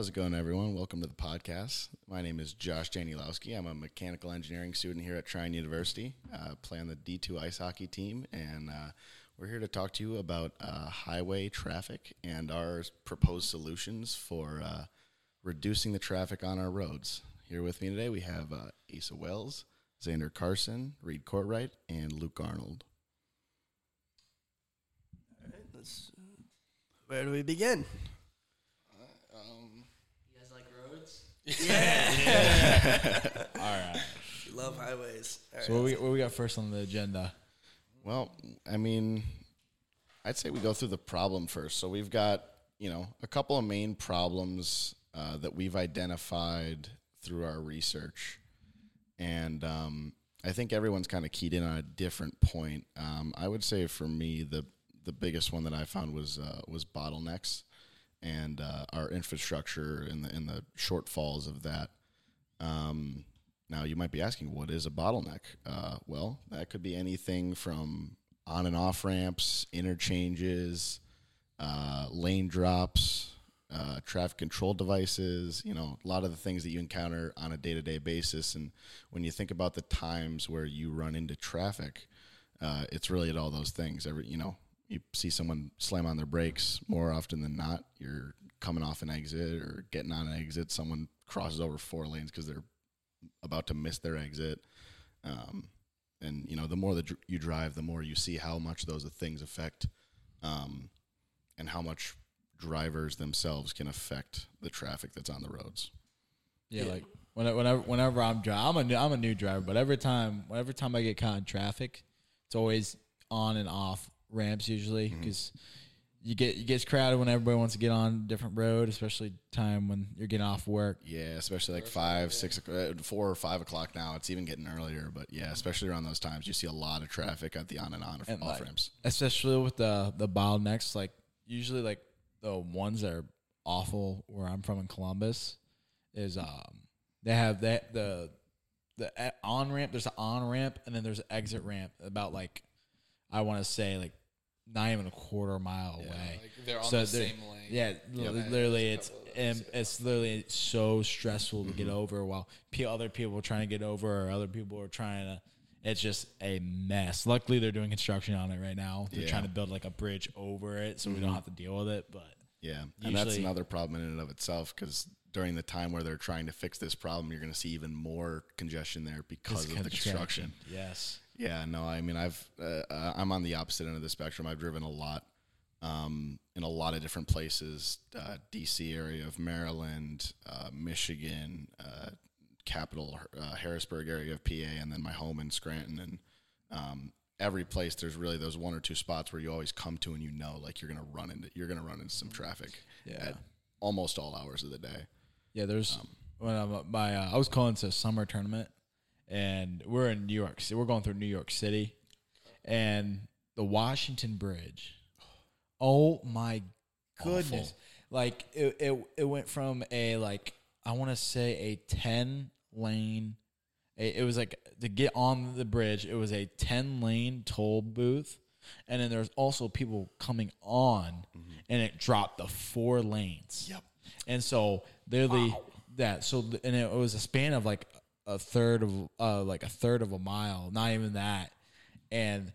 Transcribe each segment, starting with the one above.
How's it going, everyone? Welcome to the podcast. My name is Josh Danielowski. I'm a mechanical engineering student here at Trine University. Uh, play on the D2 ice hockey team, and uh, we're here to talk to you about uh, highway traffic and our proposed solutions for uh, reducing the traffic on our roads. Here with me today, we have uh, Asa Wells, Xander Carson, Reid Courtwright, and Luke Arnold. All right, Let's, where do we begin? You guys like roads? All right. You love highways. All right, So what we what we got first on the agenda? Well, I mean, I'd say we go through the problem first. So we've got, you know, a couple of main problems uh, that we've identified through our research. And um, I think everyone's kind of keyed in on a different point. Um, I would say for me, the the biggest one that I found was uh, was bottlenecks and uh, our infrastructure and the and the shortfalls of that. Um, now, you might be asking, what is a bottleneck? Uh, well, that could be anything from on and off ramps, interchanges, uh, lane drops, uh, traffic control devices, you know, a lot of the things that you encounter on a day to day basis. And when you think about the times where you run into traffic, uh, it's really at all those things. Every, you know, you see someone slam on their brakes more often than not. You're coming off an exit or getting on an exit. Someone crosses over four lanes because they're about to miss their exit. Um, and you know, the more that dr- you drive, the more you see how much those things affect, um, and how much drivers themselves can affect the traffic that's on the roads. Yeah, like whenever whenever, whenever I'm driving, I'm a new, I'm a new driver, but every time whenever time I get caught in traffic, it's always on and off ramps usually because you get you gets crowded when everybody wants to get on a different road, especially time when you're getting off work. Yeah, especially like five, six, uh, four or five o'clock now. It's even getting earlier, but yeah, especially around those times, you see a lot of traffic at the on and on And, off like, ramps. especially with the the bottlenecks. Like usually, like the ones that are awful where I'm from in Columbus is um they have that the the on ramp. There's an on ramp and then there's an exit ramp about like I want to say like not even a quarter mile away. Like they're on So the same lane. Yeah, Yeah, literally, it's a couple of and it's literally so stressful to get Mm-hmm. over. While pe- other people are trying to get over, or other people are trying to. It's just a mess. Luckily, they're doing construction on it right now. They're Yeah. Mm-hmm. trying to build like a bridge over it, so we don't have to deal with it. But Yeah, and that's another problem in and of itself because during the time where they're trying to fix this problem, you're going to see even more congestion there because of the construction. Yes. Yeah, no, I mean, I've uh, uh, I'm on the opposite end of the spectrum. I've driven a lot um, in a lot of different places, uh, D.C. area of Maryland, uh, Michigan, uh, capital uh, Harrisburg area of PA, and then my home in Scranton. And um, every place, there's really those one or two spots where you always come to, and you know, like you're gonna run into you're gonna run into some traffic Yeah. at almost all hours of the day. Yeah, there's Um, when I'm my uh, I was calling to a summer tournament, and we're in New York. City. We're going through New York City, and the Washington Bridge. Oh my goodness! Awful. Like it, it, it went from a like I want to say a ten lane. It, it was like to get on the bridge. It was a ten lane toll booth, and then there's also people coming on, mm-hmm. and it dropped the four lanes. Yep. And so they're the that so and it was a span of like a third of uh like a third of a mile, not even that. And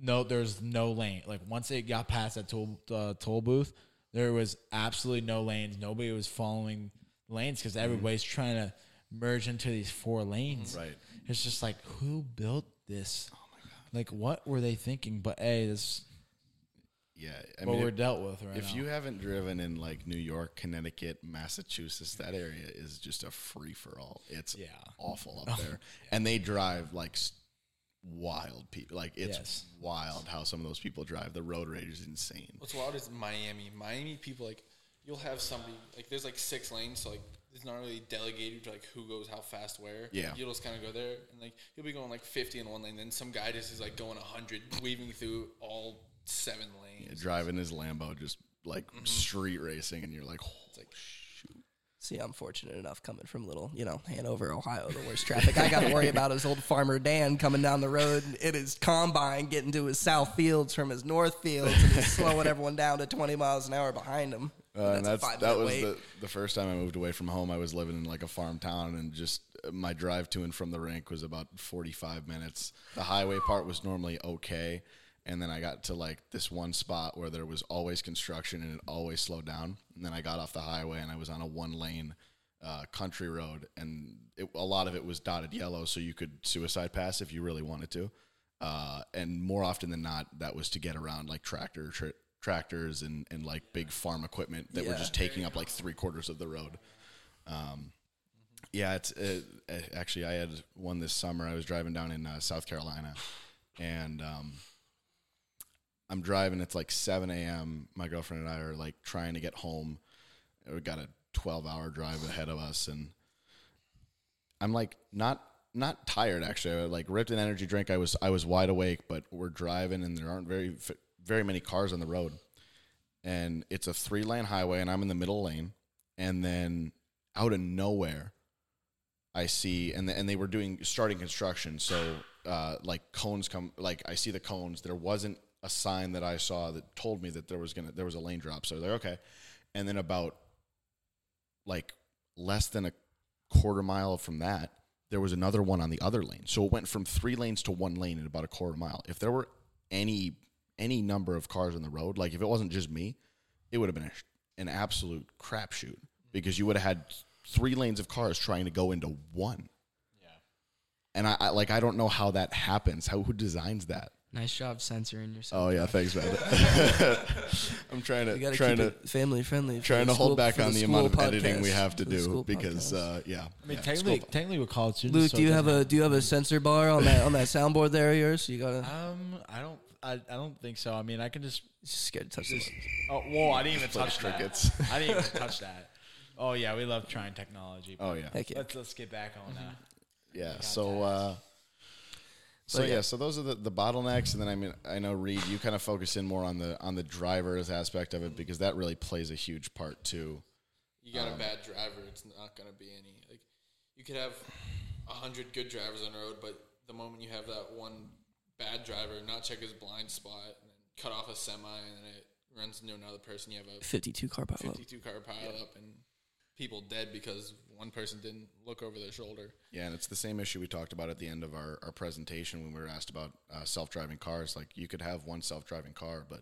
no there's no lane. Like once it got past that toll uh, toll booth, there was absolutely no lanes. Nobody was following lanes cuz everybody's trying to merge into these four lanes. Right. It's just like who built this? Oh my god. Like what were they thinking? But hey, this Yeah, I what mean, we're if- dealt with right if now. you haven't driven in like New York, Connecticut, Massachusetts, that area is just a free for all. It's Yeah. awful up oh, there, and they drive like wild people. Like it's Yes. wild how some of those people drive. The road rage is insane. What's wild is Miami. Miami people like you'll have somebody like there's like six lanes, so like it's not really delegated to like who goes how fast where. Yeah. you'll just kind of go there and like you'll be going like 50 in one lane, then some guy just is like going 100, weaving through all seven lanes. Yeah, driving his Lambo, just like street racing, and you're like, oh, It's like See, I'm fortunate enough coming from little, you know, Hanover, Ohio, the worst traffic I got to worry about is old farmer Dan coming down the road in his combine, getting to his south fields from his north fields, and he's slowing everyone down to 20 miles an hour behind him. Uh, and That's that's that was wait. the, the first time I moved away from home. I was living in like a farm town, and just uh, my drive to and from the rink was about forty five minutes. The highway part was normally okay, and then I got to like this one spot where there was always construction and it always slowed down. And then I got off the highway and I was on a one lane uh, country road, and it, a lot of it was dotted yellow, so you could suicide pass if you really wanted to. Uh, and more often than not, that was to get around like tractor tra- tractors and, and like big farm equipment that were just taking up like three quarters of the road. Um, yeah, it's uh, actually I had one this summer. I was driving down in uh, South Carolina, and um, I'm driving. It's like 7 a.m. My girlfriend and I are like trying to get home. We got a 12 hour drive ahead of us, and I'm like not not tired actually. I like ripped an energy drink. I was I was wide awake, but we're driving, and there aren't very very many cars on the road, and it's a three lane highway, and I'm in the middle lane, and then out of nowhere. I see, and and they were doing starting construction, so uh, like cones come, like I see the cones. There wasn't a sign that I saw that told me that there was gonna there was a lane drop. So they're okay, and then about like less than a quarter mile from that, there was another one on the other lane. So it went from three lanes to one lane in about a quarter mile. If there were any any number of cars on the road, like if it wasn't just me, it would have been a, an absolute crapshoot because you would have had three lanes of cars trying to go into one. Yeah. And I, I like I don't know how that happens. How who designs that? Nice job censoring yourself. Oh yeah, thanks, man. I'm trying to got trying keep to it family friendly. trying to hold school- back on the school amount of editing we have to do because uh, yeah. I mean, yeah, technically, school- technically, we're college students. Luke, so do you have a do you have a censor bar on that on that soundboard there of yours? You gotta Um, I don't. I, I don't think so. I mean, I can just. just scared to touch the just oh, whoa! I didn't even Play touch that. crickets. I didn't even touch that. Oh yeah, we love trying technology. oh yeah, Heck yeah. Let's let's get back on that. yeah. So uh, so yeah. yeah. so those are the, the bottlenecks, and then I mean I know Reid, you kind of focus in more on the on the drivers aspect of it because that really plays a huge part too. You got a um, bad driver, it's not going to be any. Like, you could have a hundred good drivers on the road, but the moment you have that one bad driver not check his blind spot and then cut off a semi and then it runs into another person, you have a 52 car pilot. 52 car pile up and people dead because one person didn't look over their shoulder. Yeah, and it's the same issue we talked about at the end of our, our presentation when we were asked about uh, self driving cars. Like, you could have one self driving car, but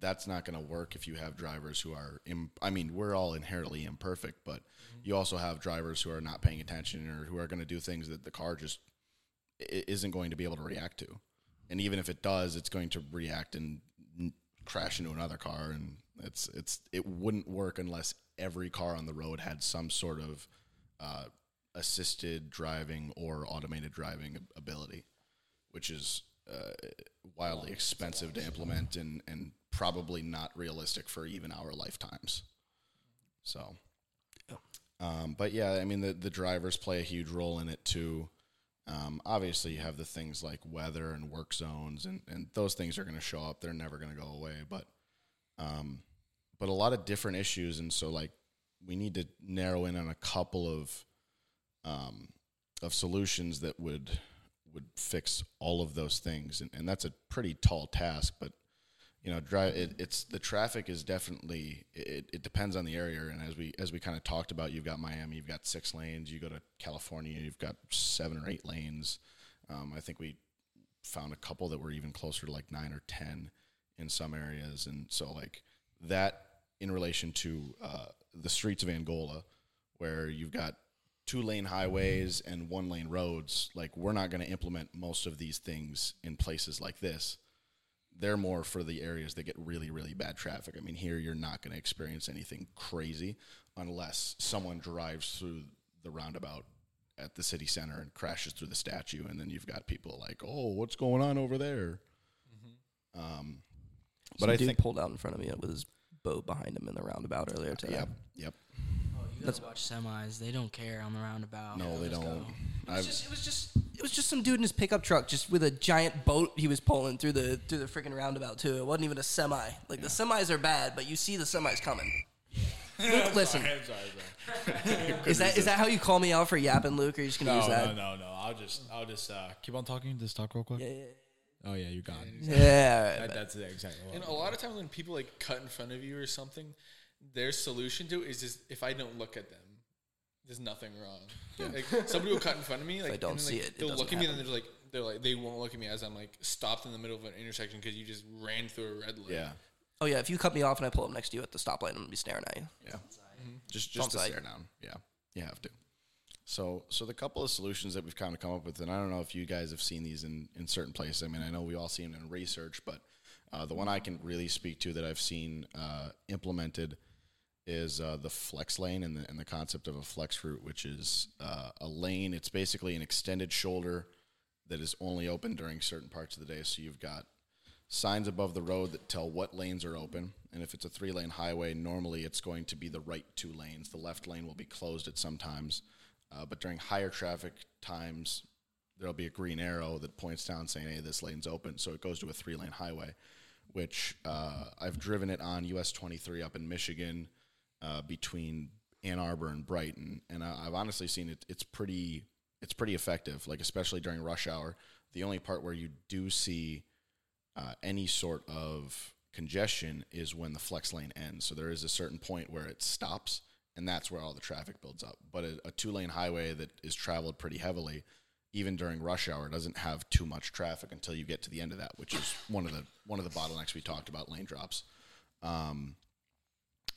that's not going to work if you have drivers who are, Im- I mean, we're all inherently imperfect, but you also have drivers who are not paying attention or who are going to do things that the car just isn't going to be able to react to. And even if it does, it's going to react and n- crash into another car. And it's, it's, it wouldn't work unless every car on the road had some sort of, uh, assisted driving or automated driving ability, which is uh, wildly expensive to implement and, and probably not realistic for even our lifetimes. So, um, but yeah, I mean, the, the drivers play a huge role in it too. Um, obviously, you have the things like weather and work zones, and, and those things are going to show up. They're never going to go away. But, um, but a lot of different issues, and so like we need to narrow in on a couple of um, of solutions that would would fix all of those things, and, and that's a pretty tall task. But you know, drive it, it's the traffic is definitely it, it depends on the area, and as we as we kind of talked about, you've got Miami, you've got six lanes. You go to California, you've got seven or eight lanes. Um, I think we found a couple that were even closer to like nine or ten in some areas, and so like that in relation to uh, the streets of Angola, where you've got two lane highways and one lane roads, like we're not going to implement most of these things in places like this. They're more for the areas that get really, really bad traffic. I mean, here you're not going to experience anything crazy unless someone drives through the roundabout at the city center and crashes through the statue, and then you've got people like, "Oh, what's going on over there?" Um, but Some I think, pulled out in front of me with his boat behind him in the roundabout earlier today. yep, yep. You guys watch semis. They don't care on the roundabout. No, they Let's don't. go. It was, I've, just, it was just it was just some dude in his pickup truck just with a giant boat he was pulling through the through the freaking roundabout too. It wasn't even a semi. Like the semis are bad, but you see the semis coming. Luke, listen, I'm sorry, sorry. is that is that how you call me out for yapping, Luke? Or are you just gonna No, use that? no, no. No. I'll just, I'll just uh, keep on talking. Just talk real quick. Yeah, yeah, Oh yeah, you got it. yeah. That, that's the exact. And a lot of times when people like cut in front of you or something, their solution to it is just if I don't look at them, there's nothing wrong. Like somebody will cut in front of me, like I don't and then, see like, it, it they'll doesn't look at me and happen. then they're like they're like they won't look at me as I'm like stopped in the middle of an intersection because you just ran through a red light. Yeah. Oh yeah, if you cut me off and I pull up next to you at the stoplight, I'm gonna be staring at you. Yeah. Just just to stare down. Yeah. You have to. So so the couple of solutions that we've kind of come up with, and I don't know if you guys have seen these in, in certain places. I mean, I know we all see them in research, but uh, the one I can really speak to that I've seen uh, implemented is uh, the flex lane and the, and the concept of a flex route, which is uh, a lane. It's basically an extended shoulder that is only open during certain parts of the day. So you've got signs above the road that tell what lanes are open. And if it's a three lane highway, normally it's going to be the right two lanes. The left lane will be closed at some times. Uh, but during higher traffic times, there'll be a green arrow that points down saying, hey, this lane's open. So it goes to a three lane highway, which uh, I've driven it on US 23 up in Michigan uh, between Ann Arbor and Brighton. And I, I've honestly seen it, it's pretty. It's pretty effective, like especially during rush hour. The only part where you do see uh, any sort of congestion is when the flex lane ends. So there is a certain point where it stops, and that's where all the traffic builds up. But a, a two lane highway that is traveled pretty heavily, even during rush hour, doesn't have too much traffic until you get to the end of that, which is one of the one of the bottlenecks we talked about, lane drops. Um,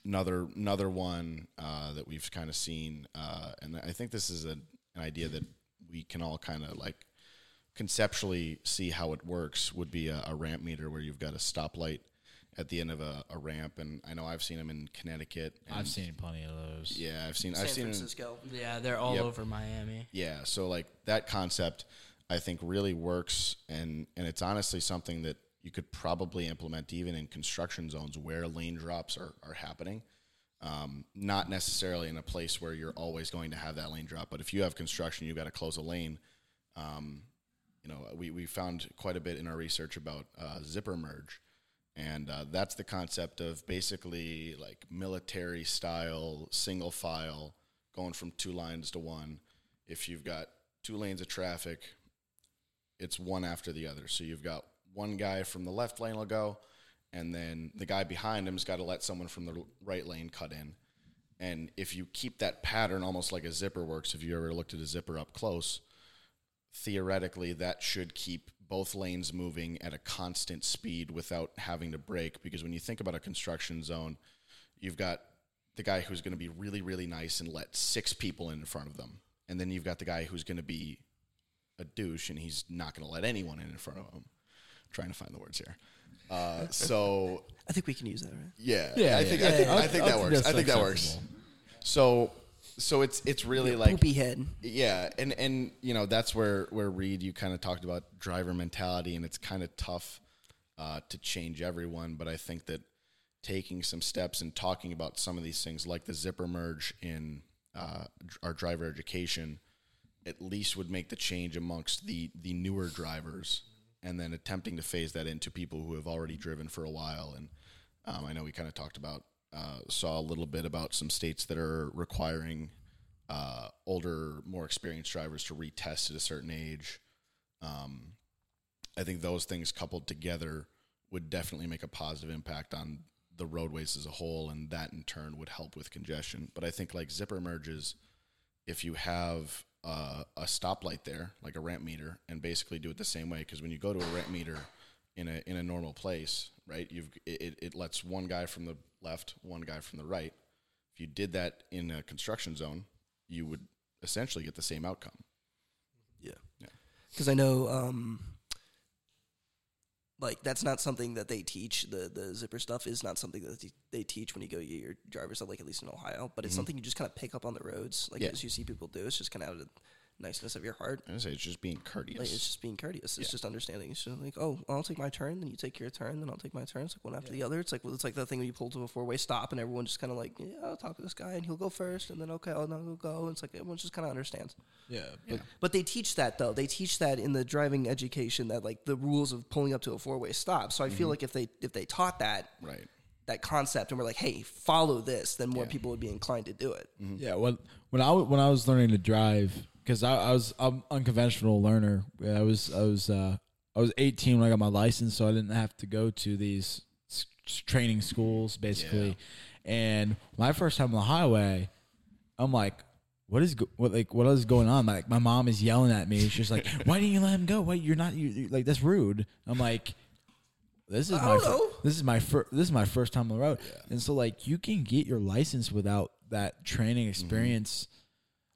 another another one uh, that we've kind of seen, uh, and I think this is a, an idea that we can all kind of like conceptually see how it works would be a, a ramp meter where you've got a stoplight at the end of a, a ramp, and I know I've seen them in Connecticut. And I've seen plenty of those. Yeah, I've seen. San I've seen. 'em in- Francisco. Yeah, they're all Yep. over Miami. yeah, so like that concept, I think really works, and and it's honestly something that you could probably implement even in construction zones where lane drops are are happening. Um, not necessarily in a place where you're always going to have that lane drop, but if you have construction, you've got to close a lane. Um, you know, we we found quite a bit in our research about uh, zipper merge, and uh, that's the concept of basically like military style single file going from two lines to one. If you've got two lanes of traffic, it's one after the other. So you've got one guy from the left lane will go, and then the guy behind him's got to let someone from the right lane cut in. And if you keep that pattern almost like a zipper works, if you ever looked at a zipper up close, theoretically that should keep both lanes moving at a constant speed without having to brake. Because when you think about a construction zone, you've got the guy who's going to be really, really nice and let six people in front of them. And then you've got the guy who's going to be a douche and he's not going to let anyone in in front of him. Trying to find the words here. Uh, so I think we can use that, right? yeah, Yeah, I think yeah. I think, Yeah, I think I that works. I think that works. So so it's it's really like Poopy head. yeah, and and you know that's where where Reid you kind of talked about driver mentality, and it's kind of tough uh, to change everyone. But I think that taking some steps and talking about some of these things, like the zipper merge in uh, our driver education, at least would make the change amongst the the newer drivers, and then attempting to phase that into people who have already driven for a while. And um, I know we kind of talked about uh, saw a little bit about some states that are requiring uh, older, more experienced drivers to retest at a certain age. Um, I think those things coupled together would definitely make a positive impact on the roadways as a whole, and that in turn would help with congestion. But I think like zipper merges, if you have uh, a stoplight there, like a ramp meter, and basically do it the same way, because when you go to a ramp meter in a in a normal place, right, you've it, it- it lets one guy from the left, one guy from the right. If you did that in a construction zone, you would essentially get the same outcome. Yeah. Yeah. Because I know, um, like that's not something that they teach. The the zipper stuff is not something that they- teach when you go get your driver's stuff, like at least in Ohio. But it's something you just kind of pick up on the roads, like Mm-hmm. Yeah. as you see people do. It's just kind of out of niceness of your heart. I say it's just being courteous. Like it's just being courteous. It's Yeah. just understanding. It's just like, oh, I'll take my turn, then you take your turn, then I'll take my turn. It's like one after the other. It's like well, it's like the thing when you pull to a four way stop and everyone just kind of like, yeah, I'll talk to this guy and he'll go first, and then okay, I'll now go go. And it's like everyone just kind of understands. Yeah, but But they teach that though. They teach that in the driving education that like the rules of pulling up to a four way stop. So I Mm-hmm. feel like if they if they taught that right. that concept and we're like, hey, follow this, then more people would be inclined to do it. Yeah, when when I w- when I was learning to drive, because I, I was I'm unconventional learner. I was I was uh, I was 18 when I got my license, so I didn't have to go to these s- training schools basically. And my first time on the highway, I'm like, what is go- what like what is going on? Like my mom is yelling at me. She's like, "Why didn't you let him go? Why you're not you like that's rude." I'm like, "This is my know. this is my first this is my first time on the road." And so like you can get your license without that training experience.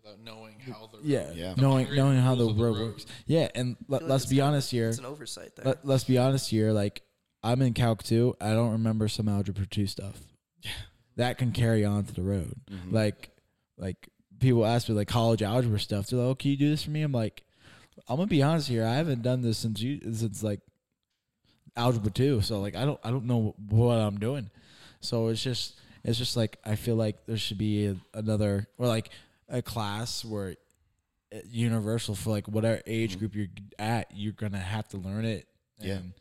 Without knowing how the Yeah, Yeah. knowing knowing how the road, the road. works. Yeah, and let, I feel like let's be kind honest here. It's an oversight there. Let, let's be honest here. Like I'm in Calc 2. I don't remember some algebra 2 stuff. Yeah. That can carry on to the road. Mm-hmm. Like like people ask me like college algebra stuff. They're like, "Oh, can you do this for me?" I'm like, I'm gonna be honest here. I haven't done this since you since like algebra 2. So like I don't I don't know what I'm doing. So it's just it's just like I feel like there should be a, another or like a class where uh, universal for like whatever age group you're at, you're gonna have to learn it. Yeah. And,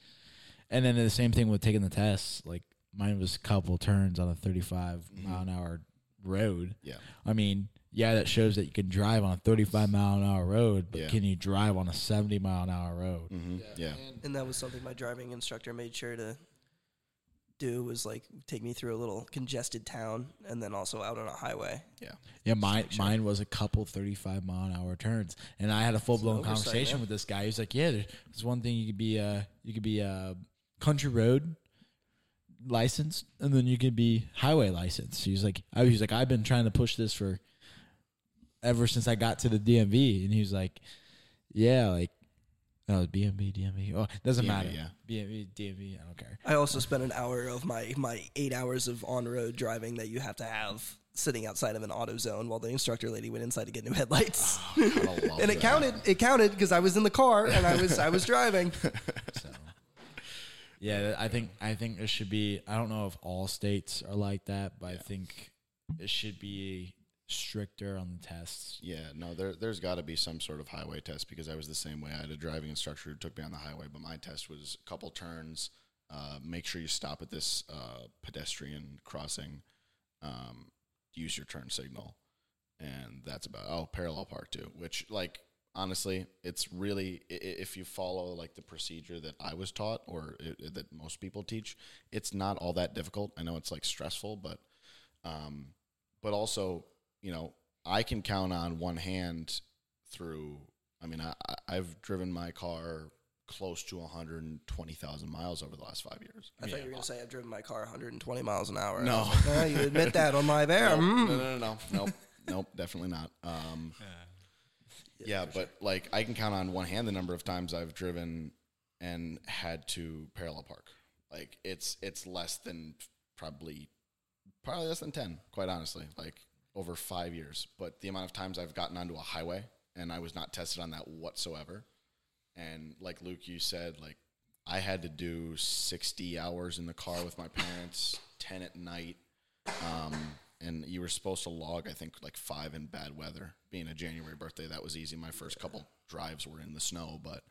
and then the same thing with taking the tests. Like mine was a couple turns on a 35 mile an hour road. Yeah. I mean, yeah, that shows that you can drive on a 35 mile an hour road, but Yeah. can you drive on a 70 mile an hour road? Mm-hmm. Yeah. And and that was something my driving instructor made sure to do was like take me through a little congested town and then also out on a highway. Yeah. Yeah, mine mine was a couple 35 mile an hour turns, and I had a full blown conversation yeah. with this guy. He's like, "Yeah, there's, there's one thing you could be uh you could be uh country road licensed, and then you could be highway licensed." He's like, I was like, I've been trying to push this for ever since I got to the DMV, and he was like, "Yeah, like." No, BMV, DMV. Oh, doesn't DMV, matter. yeah. BMV, DMV. I don't care. I also spent an hour of my my eight hours of on road driving that you have to have sitting outside of an AutoZone while the instructor lady went inside to get new headlights. Oh, Gotta and it that. counted. It counted because I was in the car and I was I was driving. So, yeah, I think I think it should be. I don't know if all states are like that, but I think it should be stricter on the tests. Yeah, no, there there's got to be some sort of highway test because I was the same way. I had a driving instructor who took me on the highway, but my test was a couple turns. Uh, make sure you stop at this uh, pedestrian crossing. Um, use your turn signal, and that's about. Oh, parallel park too. Which, like, honestly, it's really if you follow like the procedure that I was taught or i i- that most people teach, it's not all that difficult. I know it's like stressful, but um, but also you know I can count on one hand through. I mean, I, I- I've driven my car close to 120,000 miles over the last five years. I thought you were gonna say I've driven my car 120 miles an hour. No. Like, "Ah, you admit that on my bear. No, Mm. no, no, no, no, nope, nope, definitely not. Um, yeah, but like I can count on one hand the number of times I've driven and had to parallel park. Like it's it's less than probably probably less than ten, quite honestly. Like over five years, but the amount of times I've gotten onto a highway and I was not tested on that whatsoever. And like Luke, you said, like I had to do sixty hours in the car with my parents, ten at night. Um, and you were supposed to log, I think, like five in bad weather. Being a January birthday, that was easy. My first couple drives were in the snow, but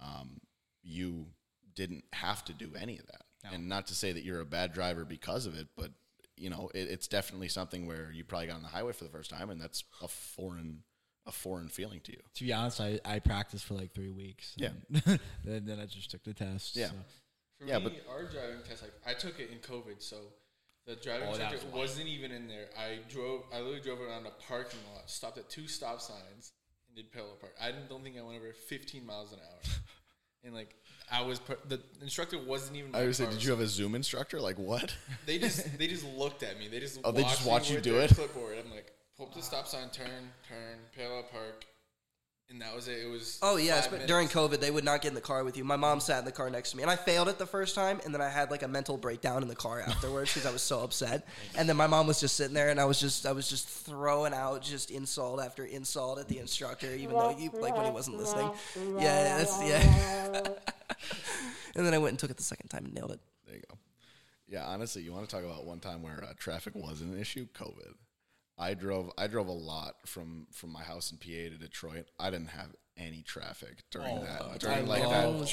um, you didn't have to do any of that. And not to say that you're a bad driver because of it, but you know, it, it's definitely something where you probably got on the highway for the first time, and that's a foreign, a foreign feeling to you. To be honest, I, I practiced for like three weeks. Yeah. and then, then I just took the test. Yeah. so. For Yeah, me, but- our driving test, like I took it in COVID, so the driving Oh, instructor was wasn't even in there. I drove, I literally drove around a parking lot, stopped at two stop signs, and did parallel park. I didn't, don't think I went over 15 miles an hour, and like I was, per- the instructor wasn't even. I was like, did you have a Zoom instructor? Like what? They just, they just looked at me. They just, Oh, they just watched watch you do it? Clipboard. I'm like, pull up the stop sign, turn, turn, parallel park, and that was it. It was. Oh yes, five but during. COVID, they would not get in the car with you. My mom sat in the car next to me, and I failed it the first time, and then I had like a mental breakdown in the car afterwards because I was so upset. And then my mom was just sitting there, and I was just I was just throwing out just insult after insult at the instructor, even though you like when he wasn't listening. Yeah, that's yeah. and then I went and took it the second time and nailed it. There you go. Yeah, honestly, you want to talk about one time where uh, traffic wasn't an issue? COVID. I drove. I drove a lot from from my house in PA to Detroit. I didn't have any traffic during Oh, that. I During like that traveling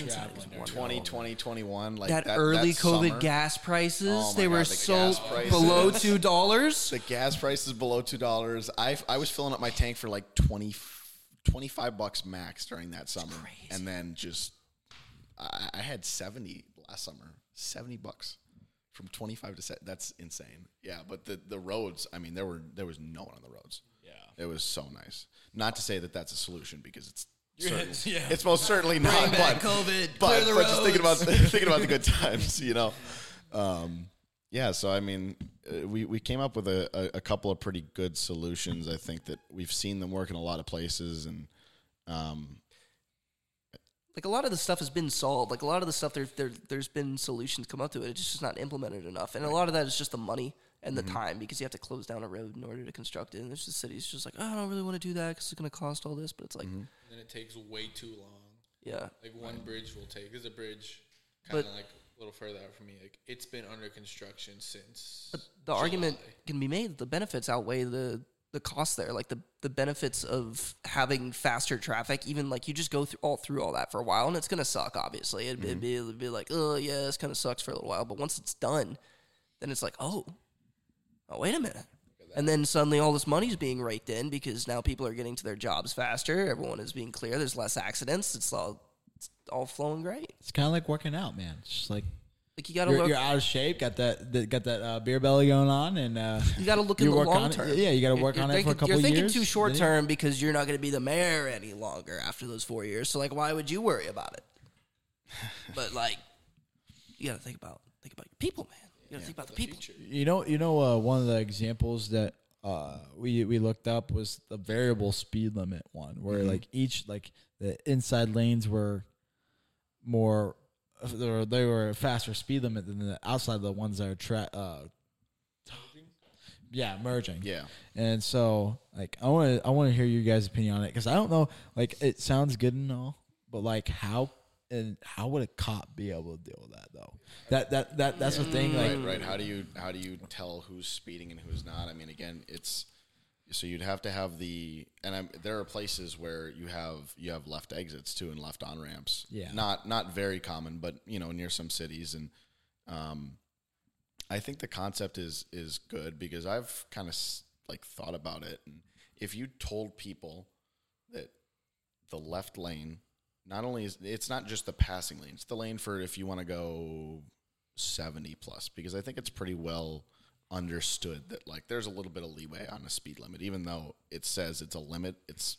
during 2020, 21, like that, that, early that COVID summer, gas prices, Oh my they were the so gas prices. below two dollars. The gas price is below two dollars. I I was filling up my tank for like 20, 25 bucks max during that summer, and then just I, I had seventy last summer. Seventy bucks from 25 to set. That's insane. Yeah, but the the roads. I mean, there were there was no one on the roads. Yeah. It was so nice. Not to say that that's a solution because it's certain- it's- yeah. it's most certainly not. back but, COVID, but, clear the but just thinking about thinking about the good times, you know. Um, yeah, so I mean, uh, we we came up with a, a, a couple of pretty good solutions. I think that we've seen them work in a lot of places, and um, like a lot of the stuff has been solved. Like a lot of the stuff there, there there's been solutions come up to it. It's just not implemented enough, and a lot of that is just the money and the mm-hmm. time because you have to close down a road in order to construct it. And there's just cities just like, oh, I don't really want to do that because it's going to cost all this. But it's like, mm-hmm. And it takes way too long. yeah, Like one bridge will take. There's a bridge kind But- of like a little further out from me. Like it's been under construction since. But the argument can be made that the benefits outweigh the the cost there. Like the the benefits of having faster traffic, even like you just go through all through all that for a while, and it's gonna suck. Obviously, it'd, it'd mm-hmm. be it'd be like, oh yeah, this kind of sucks for a little while. But once it's done, then it's like, oh, oh wait a minute. And then suddenly all this money's being raked in because now people are getting to their jobs faster. Everyone is being clear. There's less accidents. It's all it's all flowing great. It's kind of like working out, man. It's just like Like you got to you're, look. you're out of shape, got that, that got that uh, beer belly going on, and uh, You got to look in the long on term. It. Yeah, you got to You're- work you're on it for a couple You're thinking years. too short term because you're not going to be the mayor any longer after those four years. So like, why would you worry about it? but like, you got to think about think about your people, man. You got to think about the, people. You know, you know, uh, one of the examples that uh, we we looked up was the variable speed limit one, where Mm-hmm. like each like the inside lanes were more, they were, they were faster speed limit than the outside the ones that are tra- uh, yeah, merging. yeah, And so, like, I want to, I want to hear you guys' opinion on it because I don't know. Like, it sounds good and all, but like, how and how would a cop be able to deal with that though? That that that that's the thing. Like, right, right. How do you how do you tell who's speeding and who's not? I mean, again, it's so you'd have to have the and I'm, there are places where you have you have left exits too and left on ramps. Yeah. not not very common, but you know, near some cities and um, I think the concept is is good because I've kind of like thought about it. And if you told people that the left lane not only is it's not just the passing lane, it's the lane for if you want to go 70 plus because I think it's pretty well understood that like there's a little bit of leeway on a speed limit even though it says it's a limit it's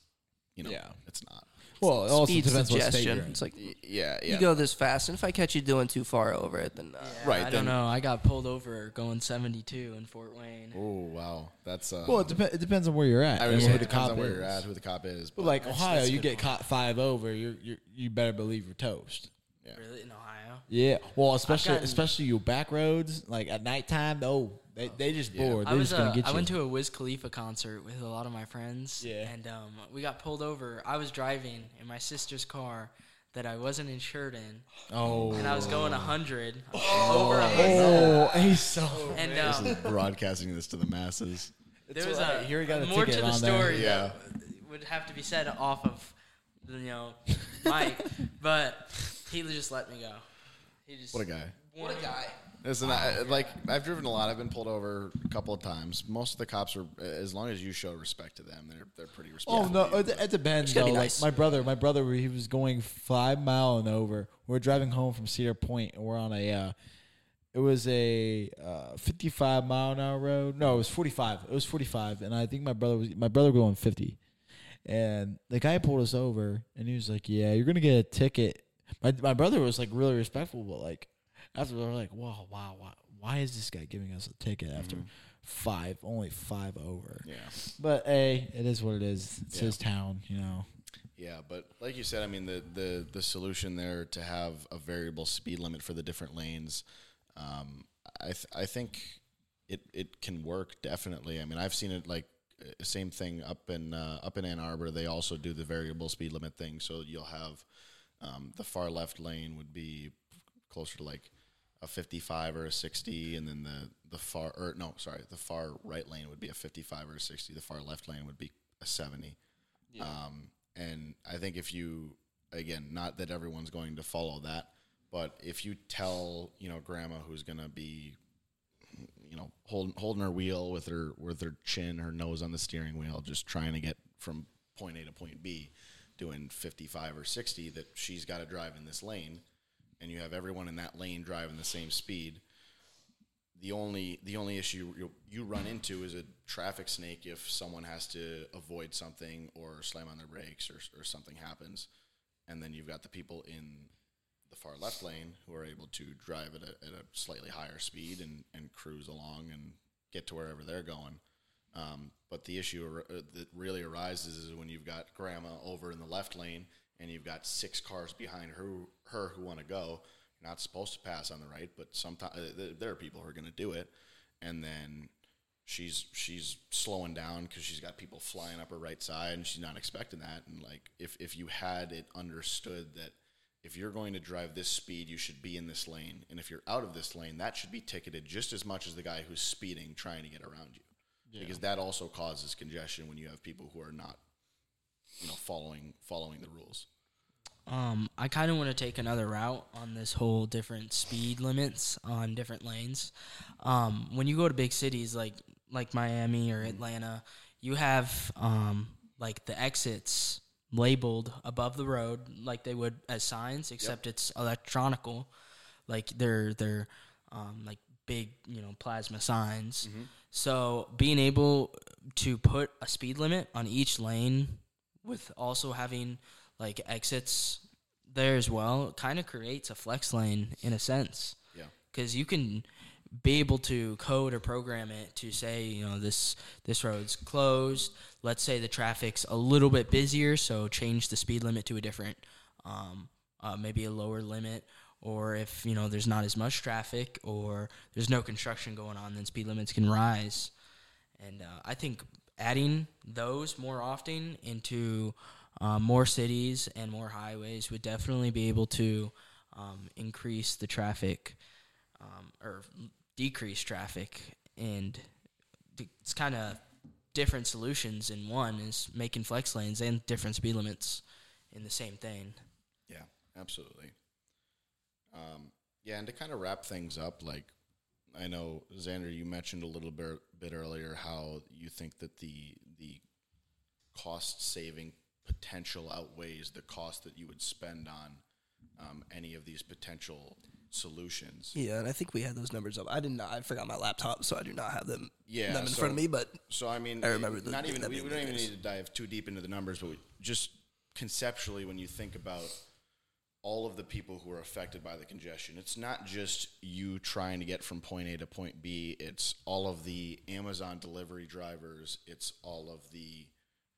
you know Yeah. it's not well, it also Speed depends what state suggestion. you're in. It's like Y- yeah yeah you go this fast, and if I catch you doing too far over it, then uh, right I then don't know. I got pulled over going 72 in Fort Wayne. oh wow that's uh Well, it, dep- it depends on where you're at I and would who the depends cop on where is. you're at who the cop is But like That's- Ohio, that's a you good get point. caught five over, you're, you're you better believe you're toast. Really in Ohio? Yeah, well, especially gotten- especially your back roads, like at nighttime. Oh, they they just Yeah. bored. I They're was just gonna uh, get I you. went to a Wiz Khalifa concert with a lot of my friends. Yeah. And um, we got pulled over. I was driving in my sister's car that I wasn't insured in, oh, and I was going 100 over 100. oh, he's so. And this um, is broadcasting this to the masses there was alright. a Here we got a more to the on there. story Yeah. that would have to be said off of you know Mike, but he just let me go. He just what a guy what a guy. Listen, I, like I've driven a lot. I've been pulled over a couple of times. Most of the cops are, as long as you show respect to them, they're they're pretty respectful. Oh no, it, it depends. Though. be Like my brother, my brother, he was going five mile and over. We're driving home from Cedar Point, and we're on a. Uh, it was a uh, fifty-five mile an hour road. No, it was forty-five. It was forty-five, and I think my brother was my brother going fifty. And the guy pulled us over, and he was like, "Yeah, you're gonna get a ticket." My my brother was like really respectful, but like after we're like, "Wow, wow, wow, why is this guy giving us a ticket after five, only five over?" Yeah, But hey, it is what it is. It's Yeah. his town, you know. yeah, but like you said, I mean the the the solution there to have a variable speed limit for the different lanes, um, I th- I think it it can work definitely. I mean, I've seen it like uh, same thing up in uh, up in Ann Arbor. They also do the variable speed limit thing, so you'll have um, the far left lane would be closer to like a 55 or a 60 and then the the far or no sorry the far right lane would be a 55 or a 60 the far left lane would be a 70 um, and i think if you again not that everyone's going to follow that but if you tell you know grandma who's going to be you know holding holding her wheel with her with her chin her nose on the steering wheel just trying to get from point a to point b doing 55 or 60 that she's got to drive in this lane and you have everyone in that lane driving the same speed the only the only issue you, run into is a traffic snake if someone has to avoid something or slam on their brakes or, or something happens, and then you've got the people in the far left lane who are able to drive at a, at a slightly higher speed and, and cruise along and get to wherever they're going. Um, but the issue ar- uh, that really arises is when you've got grandma over in the left lane and you've got six cars behind her her who want to go. You're not supposed to pass on the right, but sometimes uh, there are people who are going to do it, and then she's she's slowing down because she's got people flying up her right side, and she's not expecting that. And like if if you had it understood that if you're going to drive this speed, you should be in this lane, and if you're out of this lane, that should be ticketed just as much as the guy who's speeding trying to get around you, because that also causes congestion when you have people who are not, you know, following following the rules. Um, I kind of want to take another route on this whole different speed limits on different lanes. Um, when you go to big cities like like Miami or Atlanta, you have um, like the exits labeled above the road like they would as signs, except it's electronical. Like they're they're um, like big you know plasma signs. So being able to put a speed limit on each lane with also having like exits there as well kind of creates a flex lane in a sense. Yeah. because you can be able to code or program it to say you know this this road's closed. Let's say the traffic's a little bit busier so change the speed limit to a different um, uh, maybe a lower limit. Or if you know there's not as much traffic or there's no construction going on then speed limits can rise. And uh, I think adding those more often into uh, more cities and more highways would definitely be able to um, increase the traffic um, or decrease traffic. And it's kind of different solutions in one is making flex lanes and different speed limits in the same thing. Yeah, absolutely. Um, yeah, and to kind of wrap things up, like I know Xander, you mentioned a little bit bit earlier how you think that the the cost saving potential outweighs the cost that you would spend on um, any of these potential solutions. Yeah, and I think we had those numbers up. I did not. I forgot my laptop, so I do not have them. Yeah, them in so- front of me. But So I mean, I remember the- not even we, we don't even need to dive too deep into the numbers, but we, just conceptually, when you think about all of the people who are affected by the congestion, it's not just you trying to get from point A to point B. It's all of the Amazon delivery drivers. It's all of the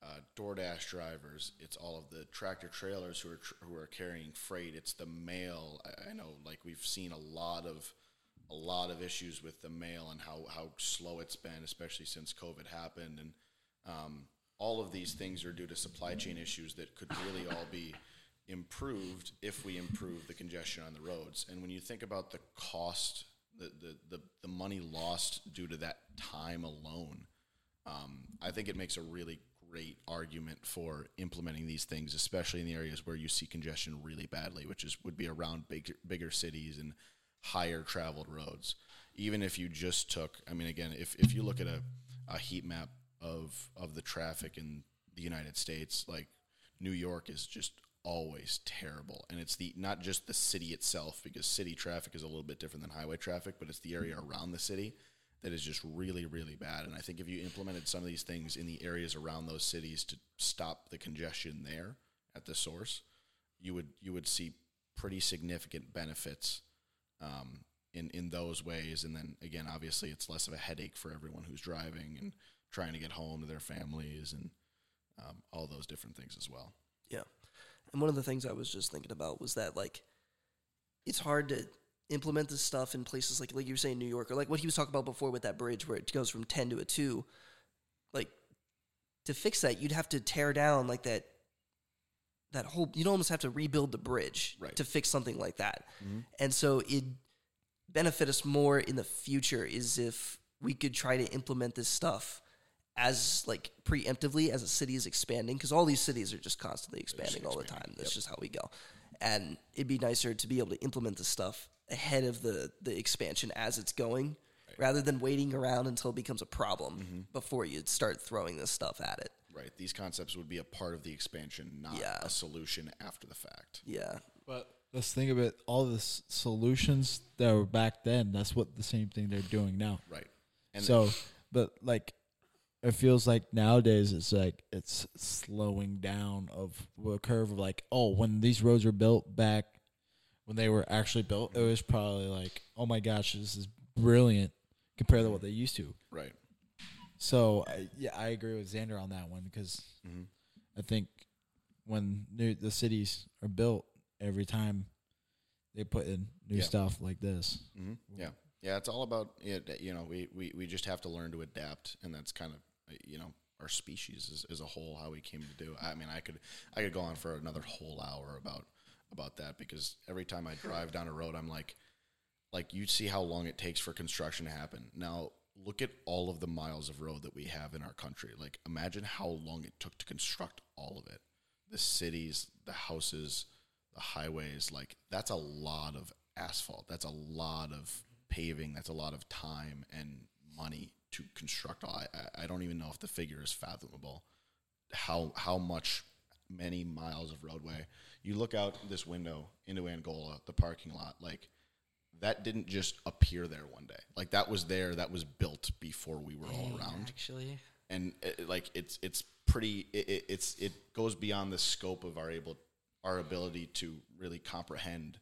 uh, DoorDash drivers. It's all of the tractor trailers who are tr- who are carrying freight. It's the mail. I, I know, like we've seen a lot of a lot of issues with the mail and how how slow it's been, especially since COVID happened, and um, all of these things are due to supply chain issues that could really all be improved if we improve the congestion on the roads. And when you think about the cost, the the the, the money lost due to that time alone, um, I think it makes a really great argument for implementing these things, especially in the areas where you see congestion really badly, which is would be around bigger bigger cities and higher traveled roads. Even if you just took, I mean, again, if, if you look at a, a heat map of of the traffic in the United States, like New York is just always terrible, and it's the not just the city itself because city traffic is a little bit different than highway traffic, but it's the area around the city that is just really really bad. And I think if you implemented some of these things in the areas around those cities to stop the congestion there at the source, you would you would see pretty significant benefits um, in in those ways. And then again, obviously, it's less of a headache for everyone who's driving and trying to get home to their families and um, all those different things as well. yeah, and one of the things I was just thinking about was that like it's hard to implement this stuff in places like like you were saying New York or like what he was talking about before with that bridge where it goes from ten to a two. Like to fix that, you'd have to tear down like that. That whole you'd almost have to rebuild the bridge Right. to fix something like that, mm-hmm. and so it benefit us more in the future is if we could try to implement this stuff as like preemptively as a city is expanding because all these cities are just constantly expanding all the time that's just how we go and it'd be nicer to be able to implement the stuff ahead of the the expansion as it's going rather than waiting around until it becomes a problem mm-hmm. before you start throwing this stuff at it Right. These concepts would be a part of the expansion, not Yeah. a solution after the fact. yeah But let's think of it. All the s- solutions that were back then. That's what the same thing they're doing now. Right. And so, but like, it feels like nowadays it's like it's slowing down of a curve of like, oh, when these roads were built back, when they were actually built, it was probably like, oh my gosh, this is brilliant compared to what they used to. right. So I, yeah, I agree with Xander on that one because Mhm. I think when new the cities are built, every time they put in new Yeah. stuff like this. hmm Yeah, yeah. It's all about it. You know, we, we we just have to learn to adapt, and that's kind of you know our species as, as a whole how we came to do. I mean, I could I could go on for another whole hour about about that because every time I drive down a road, I'm like, like you see how long it takes for construction to happen. Now look at all of the miles of road that we have in our country. Like imagine how long it took to construct all of it. The cities, the houses, the highways, like that's a lot of asphalt. That's a lot of paving. That's a lot of time and money to construct. I, I- don't even know if the figure is fathomable. How how much many miles of roadway. You look out this window into Angola, the parking lot, like that didn't just appear there one day. Like that was there, that was built before we were all around Actually, and it, like it's it's pretty it, it, it's it goes beyond the scope of our able our ability to really comprehend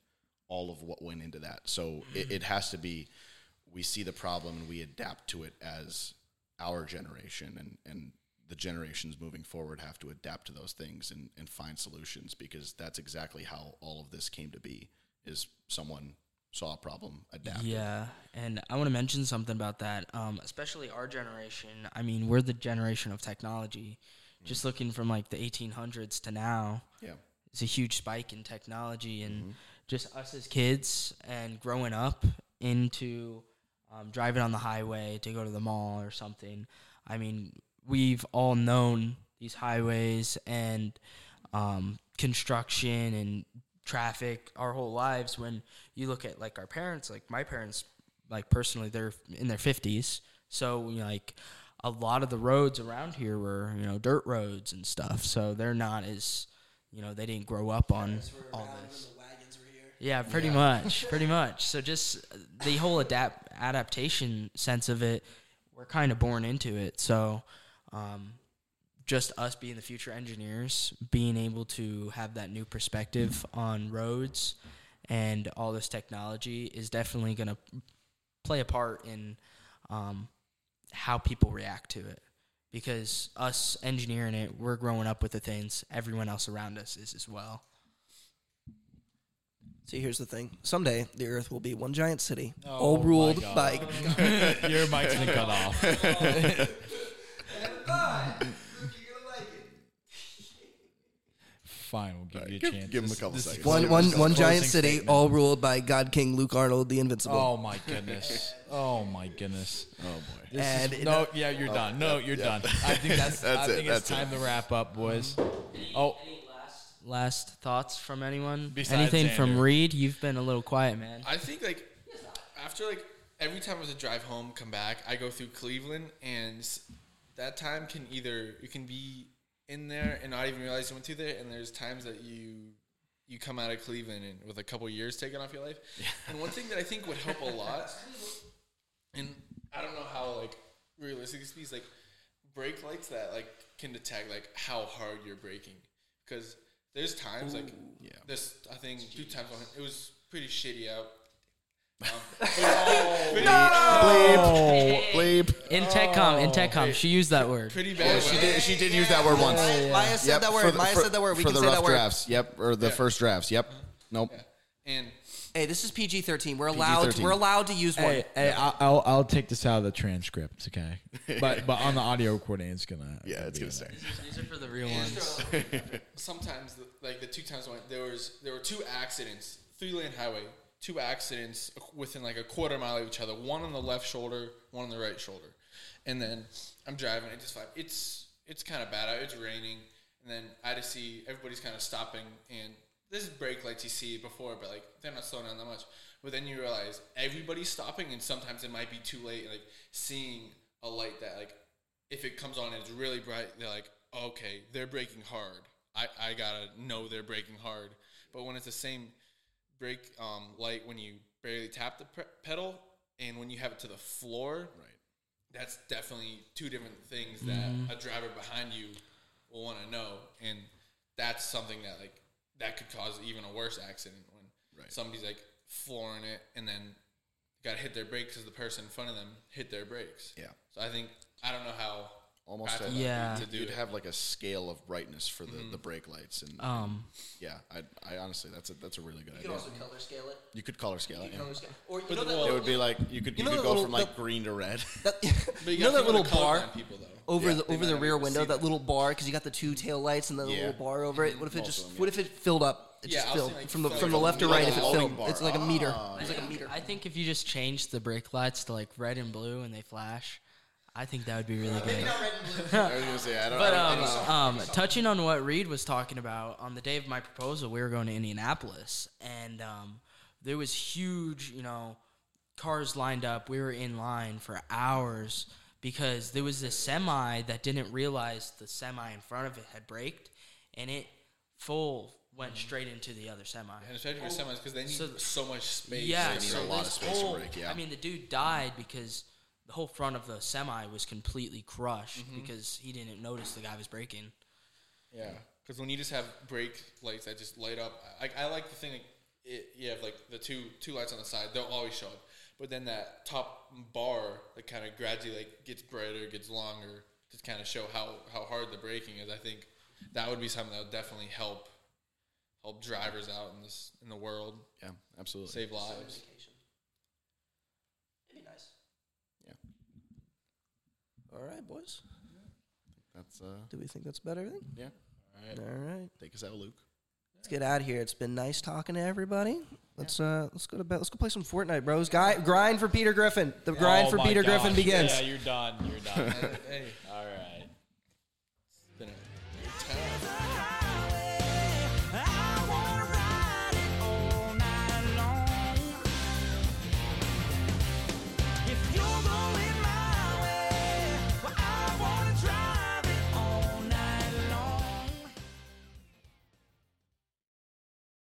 all of what went into that so it, hmm. it has to be we see the problem and we adapt to it as our generation and and the generations moving forward have to adapt to those things and, and find solutions because that's exactly how all of this came to be is someone saw a problem adapt Yeah, and I want to mention something about that. Um, especially our generation. I mean, we're the generation of technology. Just looking from like the 1800s to now, yeah it's a huge spike in technology, and just us as kids and growing up into um, driving on the highway to go to the mall or something. I mean, we've all known these highways and um, construction and traffic our whole lives. When you look at like our parents, like my parents, like personally, they're in their fifties, so you know, like a lot of the roads around here were you know dirt roads and stuff. So they're not as you know they didn't grow up on all this. Yeah, pretty much, pretty much. So just the whole adapt adaptation sense of it, we're kind of born into it. So, um, just us being the future engineers, being able to have that new perspective on roads and all this technology is definitely going to play a part in um, how people react to it. Because us engineering it, we're growing up with the things everyone else around us is as well. See, here's the thing. Someday, the Earth will be one giant city, Oh all ruled God. by. Your mic's been cut off. Fine, we'll give you a give- chance. give him a couple this seconds. One, closing- one, this is one giant city, statement. all ruled by God King Luke Arnold, the Invincible. Oh my goodness! Oh my goodness! oh boy This And is, it- oh, no, yeah, you're done. No, you're done. I think that's. I That's it, think it's that's it. time to wrap up, boys. Oh, Last thoughts from anyone? Besides Anything from Reid? You've been a little quiet, man. I think like after like every time I was a drive home, come back, I go through Cleveland, and that time can either you can be in there and not even realize you went through there, and there's times that you you come out of Cleveland and with a couple years taken off your life. Yeah. And one thing that I think would help a lot, and I don't know how like realistic this is, like brake lights that like can detect like how hard you're braking, because there's times like yeah this I think two times on it was pretty shitty out. Um, pretty, bleep bleep In TechCom, in TechCom, she used that word. pretty bad. she did. She did use that word once. Maya said Yep, that word. the- Maya for- said that word. We for can the say rough that word. drafts. Yep, or the Yeah. first drafts. Yep. Nope. And Hey, this is PG thirteen. We're allowed. PG-13. We're allowed to use one. hey, hey, I'll, I'll I'll take this out of the transcript, okay? But but on the audio recording, it's gonna. Yeah, it's gonna in stay. These are for the real ones. sometimes, the, like the two times I went, there was there were two accidents, three lane highway, two accidents within like a quarter mile of each other. One on the left shoulder, one on the right shoulder, and then I'm driving. I just find it's it's kind of bad. It's raining, and then I just see everybody's kind of stopping, and this is brake lights you see before, but like they're not slowing down that much. But then you realize everybody's stopping, and sometimes it might be too late. Like seeing a light that like if it comes on and it's really bright, they're like, okay, they're braking hard. I, I gotta know they're braking hard. But when it's the same brake um, light when you barely tap the pe- pedal and when you have it to the floor. Right. That's definitely two different things that a driver behind you will want to know, and that's something that like that could cause even a worse accident when Right. somebody's like flooring it and then got to hit their brakes because the person in front of them hit their brakes. Yeah. So I think I don't know how Almost practical a- Yeah. to do You'd have like a scale of brightness for the, Mm-hmm. the brake lights, and Um, yeah, I, I honestly that's a that's a really good idea. You idea. can also color scale it. you could color scale it. yeah. Color scale. Or you But know that wall- It would be like you could you, know could go little- from like the- green to red. that, But you know that little think of the bar people though. over Yeah, the over the rear window, that that. little bar because you got the two tail lights and the Yeah. little bar over it. What if it Most just of them, what if it filled up? It Yeah, just filled see, like, from the from the left to right. If it filled, it's like a meter. Ah, It's like a meter. I think if you just change the brake lights to like red and blue and they flash, I think that would be really good. I was gonna say I don't. But I don't, I um, don't um, touching on what Reid was talking about, on the day of my proposal, we were going to Indianapolis, and um, there was huge, you know, cars lined up. We were in line for hours because there was this semi that didn't realize the semi in front of it had braked, and it full went straight into the other semi. and especially for semis because they need So- so, much space. Yeah, need so a lot this of space to whole, yeah. I mean, the dude died because the whole front of the semi was completely crushed Mm-hmm. because he didn't notice the guy was braking. Yeah, because when you just have brake lights that just light up, I, I like the thing. Like, it, you have like the two two lights on the side; they'll always show up. But then that top bar, that kind of gradually like gets brighter, gets longer, to kind of show how how hard the braking is. I think that would be something that would definitely help help drivers out in this in the world, yeah, absolutely. save lives. It'd be nice. Yeah. All right, boys. That's uh, Do we think that's about everything? yeah. All right. All right. Take us out, Luke. Let's get out of here. It's been nice talking to everybody. Let's uh let's go to bed. Let's go play some Fortnite, bros. Guy, grind for Peter Griffin. The grind Oh for my Peter gosh. Griffin begins. Yeah, you're done. You're done. hey, All